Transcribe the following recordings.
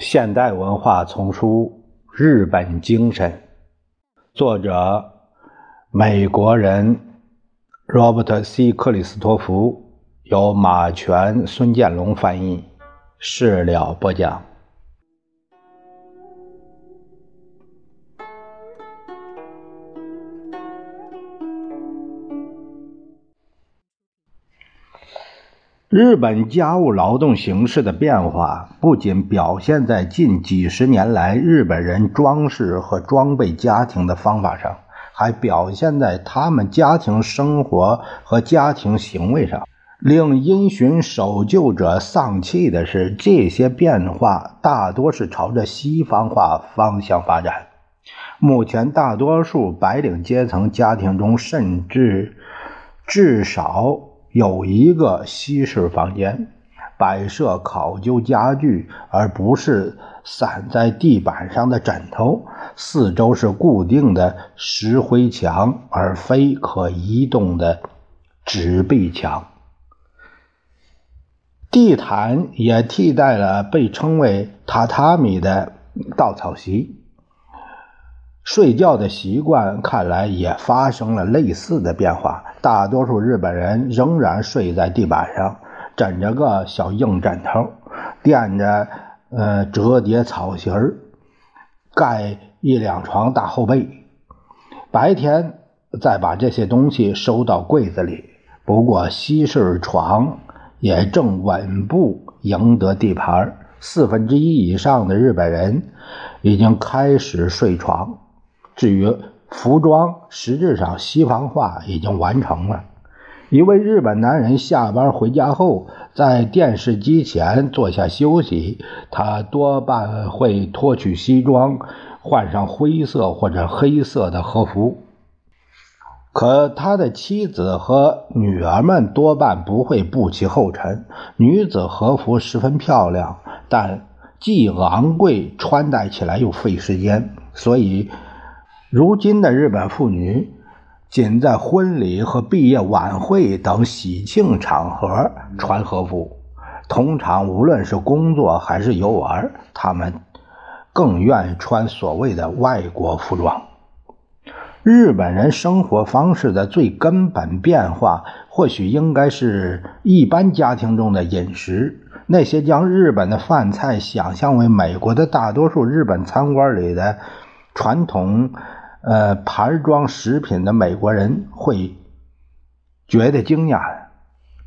现代文化丛书《日本精神》，作者美国人 Robert C. 克里斯托弗，由马全、孙建龙翻译，事了播讲。日本家务劳动形式的变化，不仅表现在近几十年来日本人装饰和装备家庭的方法上，还表现在他们家庭生活和家庭行为上。令因循守旧者丧气的是，这些变化大多是朝着西方化方向发展。目前，大多数白领阶层家庭中，甚至至少。有一个西式房间，摆设考究家具，而不是散在地板上的枕头。四周是固定的石灰墙，而非可移动的纸壁墙。地毯也替代了被称为榻榻米的稻草席。睡觉的习惯看来也发生了类似的变化。大多数日本人仍然睡在地板上，枕着个小硬枕头，垫着呃折叠草席儿，盖一两床大厚被。白天再把这些东西收到柜子里。不过西式床也正稳步赢得地盘，四分之一以上的日本人已经开始睡床。至于服装，实质上西方化已经完成了。一位日本男人下班回家后，在电视机前坐下休息，他多半会脱去西装，换上灰色或者黑色的和服。可他的妻子和女儿们多半不会步其后尘。女子和服十分漂亮，但既昂贵，穿戴起来又费时间，所以。如今的日本妇女，仅在婚礼和毕业晚会等喜庆场合穿和服。通常，无论是工作还是游玩，她们更愿意穿所谓的外国服装。日本人生活方式的最根本变化，或许应该是一般家庭中的饮食。那些将日本的饭菜想象为美国的大多数日本餐馆里的传统。呃，盘装食品的美国人会觉得惊讶，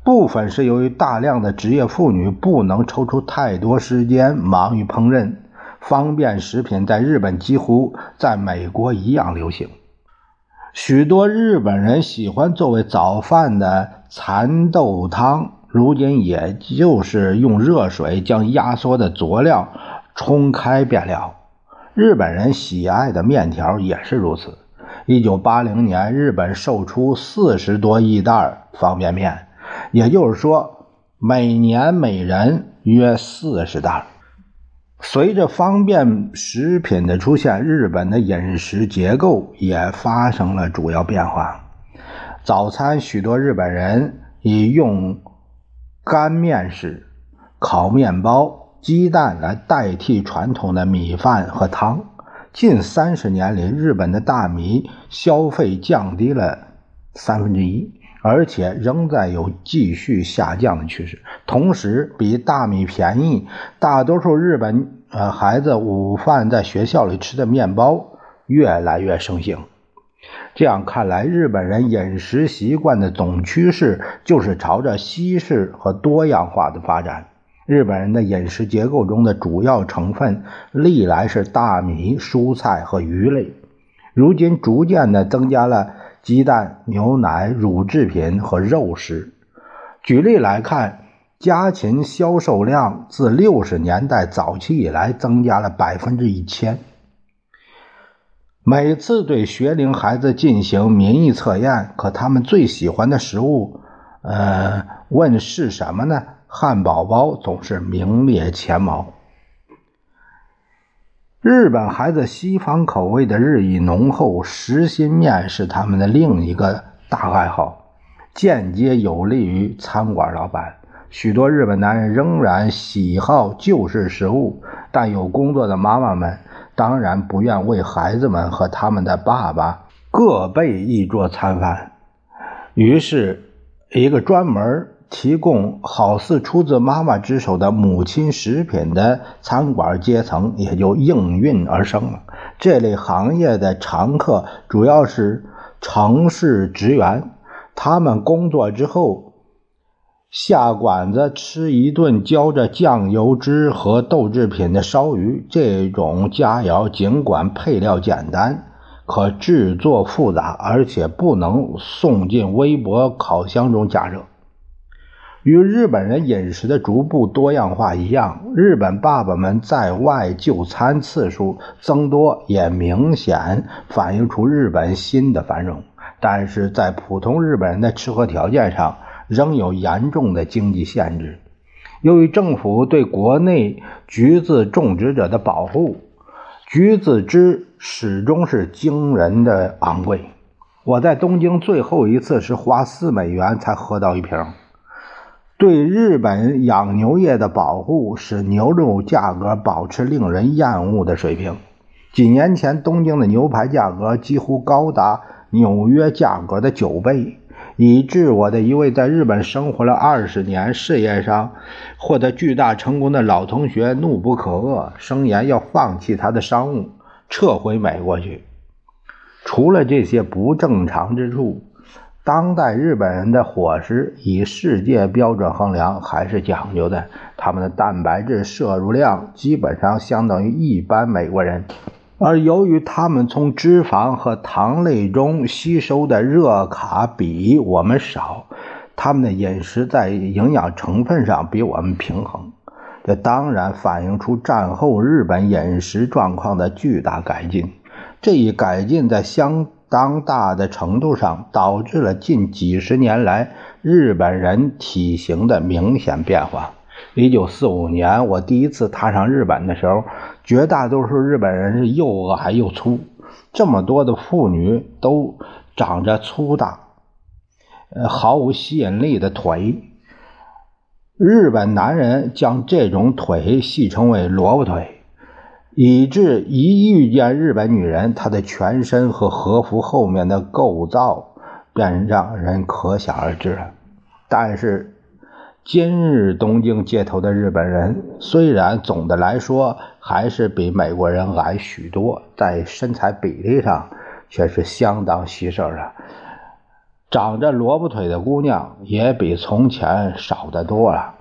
部分是由于大量的职业妇女不能抽出太多时间忙于烹饪，方便食品在日本几乎在美国一样流行。许多日本人喜欢作为早饭的蚕豆汤，如今也就是用热水将压缩的佐料冲开便了。日本人喜爱的面条也是如此。一九八零年，日本售出四十多亿袋方便面，也就是说，每年每人约四十袋。随着方便食品的出现，日本的饮食结构也发生了主要变化。早餐，许多日本人以用干面食、烤面包。鸡蛋来代替传统的米饭和汤。近三十年里，日本的大米消费降低了三分之一，而且仍在有继续下降的趋势。同时，比大米便宜，大多数日本呃孩子午饭在学校里吃的面包越来越盛行。这样看来，日本人饮食习惯的总趋势就是朝着西式和多样化的发展。日本人的饮食结构中的主要成分历来是大米、蔬菜和鱼类，如今逐渐的增加了鸡蛋、牛奶、乳制品和肉食。举例来看，家禽销售量自六十年代早期以来增加了百分之一千。每次对学龄孩子进行民意测验，可他们最喜欢的食物，呃，问是什么呢？汉堡包总是名列前茅。日本孩子西方口味的日益浓厚，实心面是他们的另一个大爱好，间接有利于餐馆老板。许多日本男人仍然喜好旧式食物，但有工作的妈妈们当然不愿为孩子们和他们的爸爸各备一桌餐饭。于是，一个专门提供好似出自妈妈之手的母亲食品的餐馆阶层也就应运而生了。这类行业的常客主要是城市职员，他们工作之后。下馆子吃一顿浇着酱油汁和豆制品的烧鱼，这种佳肴尽管配料简单，可制作复杂，而且不能送进微波烤箱中加热。与日本人饮食的逐步多样化一样，日本爸爸们在外就餐次数增多，也明显反映出日本新的繁荣。但是在普通日本人的吃喝条件上，仍有严重的经济限制。由于政府对国内橘子种植者的保护，橘子汁始终是惊人的昂贵。我在东京最后一次是花四美元才喝到一瓶。对日本养牛业的保护使牛肉价格保持令人厌恶的水平。几年前，东京的牛排价格几乎高达纽约价格的九倍。以致我的一位在日本生活了二十年、事业上获得巨大成功的老同学怒不可遏，声言要放弃他的商务，撤回美国去。除了这些不正常之处，当代日本人的伙食以世界标准衡量还是讲究的，他们的蛋白质摄入量基本上相当于一般美国人。而由于他们从脂肪和糖类中吸收的热卡比我们少，他们的饮食在营养成分上比我们平衡。这当然反映出战后日本饮食状况的巨大改进。这一改进在相当大的程度上导致了近几十年来日本人体型的明显变化。一九四五年，我第一次踏上日本的时候。绝大多数日本人是又饿还又粗，这么多的妇女都长着粗大、呃毫无吸引力的腿。日本男人将这种腿戏称为“萝卜腿”，以致一遇见日本女人，她的全身和和服后面的构造便让人可想而知了。但是。今日东京街头的日本人，虽然总的来说还是比美国人矮许多，在身材比例上却是相当稀少的。长着萝卜腿的姑娘也比从前少得多了。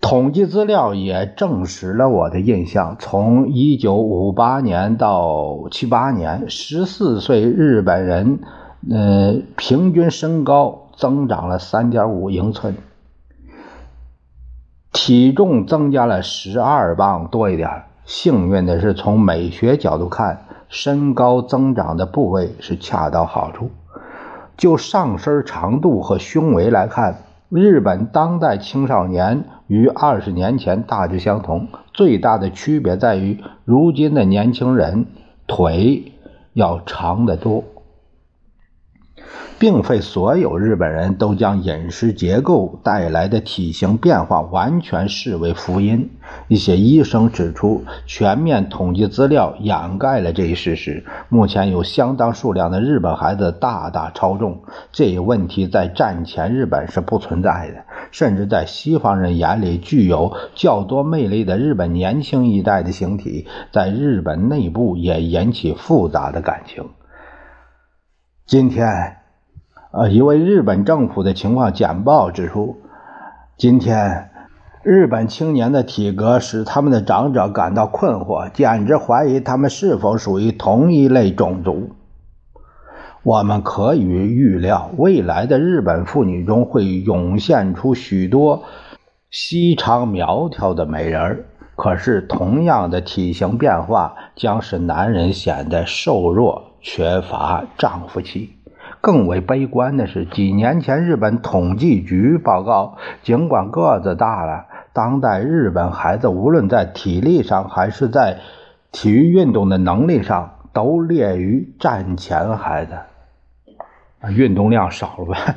统计资料也证实了我的印象：从一九五八年到七八年，十四岁日本人，呃，平均身高。增长了三点五英寸，体重增加了十二磅多一点。幸运的是，从美学角度看，身高增长的部位是恰到好处。就上身长度和胸围来看，日本当代青少年与二十年前大致相同。最大的区别在于，如今的年轻人腿要长得多。并非所有日本人都将饮食结构带来的体型变化完全视为福音。一些医生指出，全面统计资料掩盖了这一事实。目前有相当数量的日本孩子大大超重，这一问题在战前日本是不存在的。甚至在西方人眼里，具有较多魅力的日本年轻一代的形体，在日本内部也引起复杂的感情。今天。呃，一位日本政府的情况简报指出，今天日本青年的体格使他们的长者感到困惑，简直怀疑他们是否属于同一类种族。我们可以预料，未来的日本妇女中会涌现出许多细长苗条的美人儿，可是同样的体型变化将使男人显得瘦弱，缺乏丈夫气。更为悲观的是，几年前日本统计局报告，尽管个子大了，当代日本孩子无论在体力上还是在体育运动的能力上，都劣于战前孩子。运动量少了吧。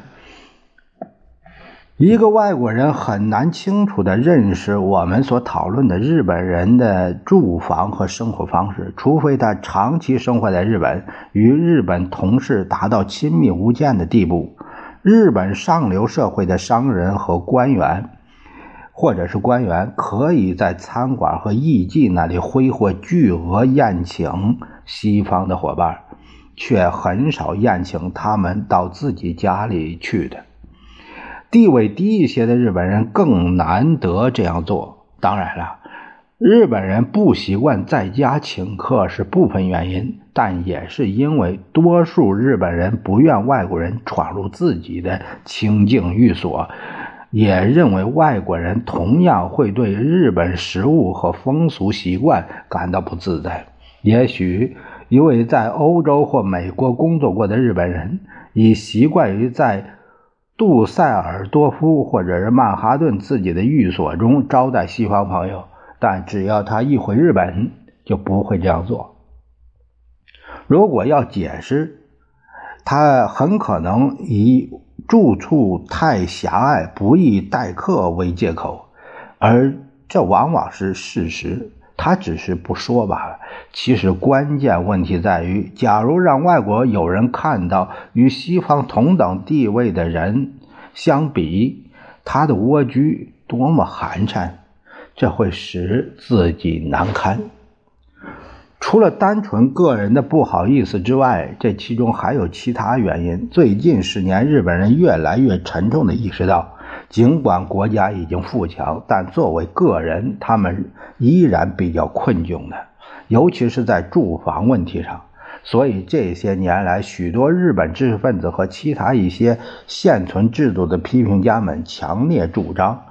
一个外国人很难清楚地认识我们所讨论的日本人的住房和生活方式，除非他长期生活在日本，与日本同事达到亲密无间的地步。日本上流社会的商人和官员，或者是官员，可以在餐馆和艺妓那里挥霍巨额宴请西方的伙伴，却很少宴请他们到自己家里去的。地位低一些的日本人更难得这样做。当然了，日本人不习惯在家请客是部分原因，但也是因为多数日本人不愿外国人闯入自己的清净寓所，也认为外国人同样会对日本食物和风俗习惯感到不自在。也许一位在欧洲或美国工作过的日本人已习惯于在。杜塞尔多夫或者是曼哈顿自己的寓所中招待西方朋友，但只要他一回日本，就不会这样做。如果要解释，他很可能以住处太狭隘、不易待客为借口，而这往往是事实。他只是不说罢了。其实关键问题在于，假如让外国友人看到与西方同等地位的人相比，他的蜗居多么寒碜，这会使自己难堪。除了单纯个人的不好意思之外，这其中还有其他原因。最近十年，日本人越来越沉重地意识到。尽管国家已经富强，但作为个人，他们依然比较困窘的，尤其是在住房问题上。所以这些年来，许多日本知识分子和其他一些现存制度的批评家们强烈主张，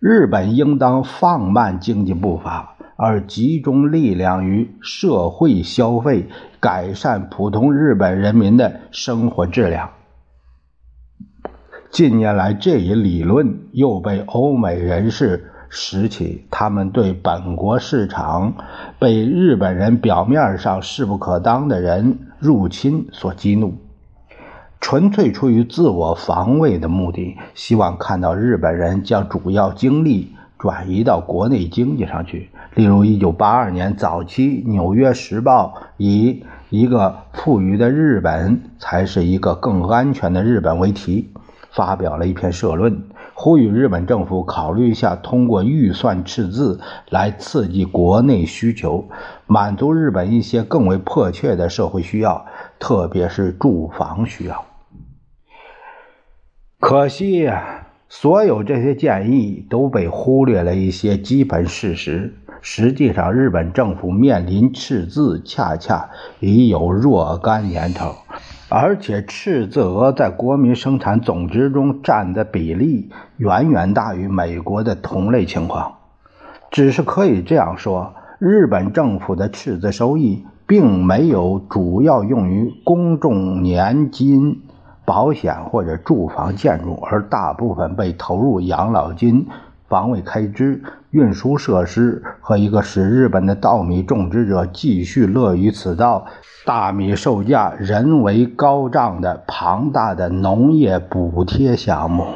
日本应当放慢经济步伐，而集中力量于社会消费，改善普通日本人民的生活质量。近年来，这一理论又被欧美人士拾起，他们对本国市场被日本人表面上势不可当的人入侵所激怒，纯粹出于自我防卫的目的，希望看到日本人将主要精力转移到国内经济上去。例如，1982年早期，《纽约时报》以“一个富裕的日本才是一个更安全的日本”为题。发表了一篇社论，呼吁日本政府考虑一下通过预算赤字来刺激国内需求，满足日本一些更为迫切的社会需要，特别是住房需要。可惜呀，所有这些建议都被忽略了一些基本事实。实际上，日本政府面临赤字，恰恰已有若干年头。而且赤字额在国民生产总值中占的比例远远大于美国的同类情况。只是可以这样说，日本政府的赤字收益并没有主要用于公众年金、保险或者住房建筑，而大部分被投入养老金。防卫开支、运输设施和一个使日本的稻米种植者继续乐于此道、大米售价人为高涨的庞大的农业补贴项目。